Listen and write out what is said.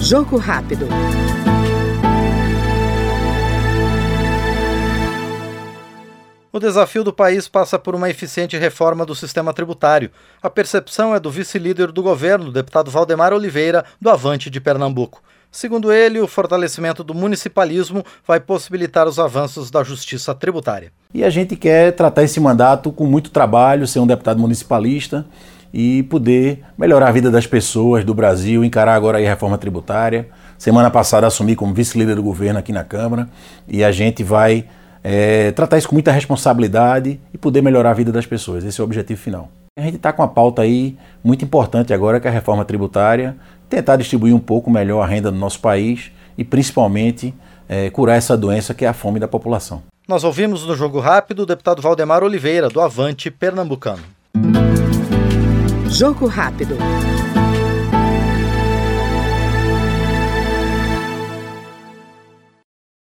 Jogo rápido. O desafio do país passa por uma eficiente reforma do sistema tributário. A percepção é do vice-líder do governo, deputado Valdemar Oliveira, do Avante de Pernambuco. Segundo ele, o fortalecimento do municipalismo vai possibilitar os avanços da justiça tributária. E a gente quer tratar esse mandato com muito trabalho, ser um deputado municipalista e poder melhorar a vida das pessoas do Brasil, encarar agora a reforma tributária. Semana passada assumi como vice-líder do governo aqui na Câmara e a gente vai é, tratar isso com muita responsabilidade e poder melhorar a vida das pessoas. Esse é o objetivo final. A gente está com uma pauta aí muito importante agora, que é a reforma tributária, tentar distribuir um pouco melhor a renda no nosso país e principalmente é, curar essa doença que é a fome da população. Nós ouvimos no Jogo Rápido o deputado Valdemar Oliveira, do Avante Pernambucano. Jogo rápido.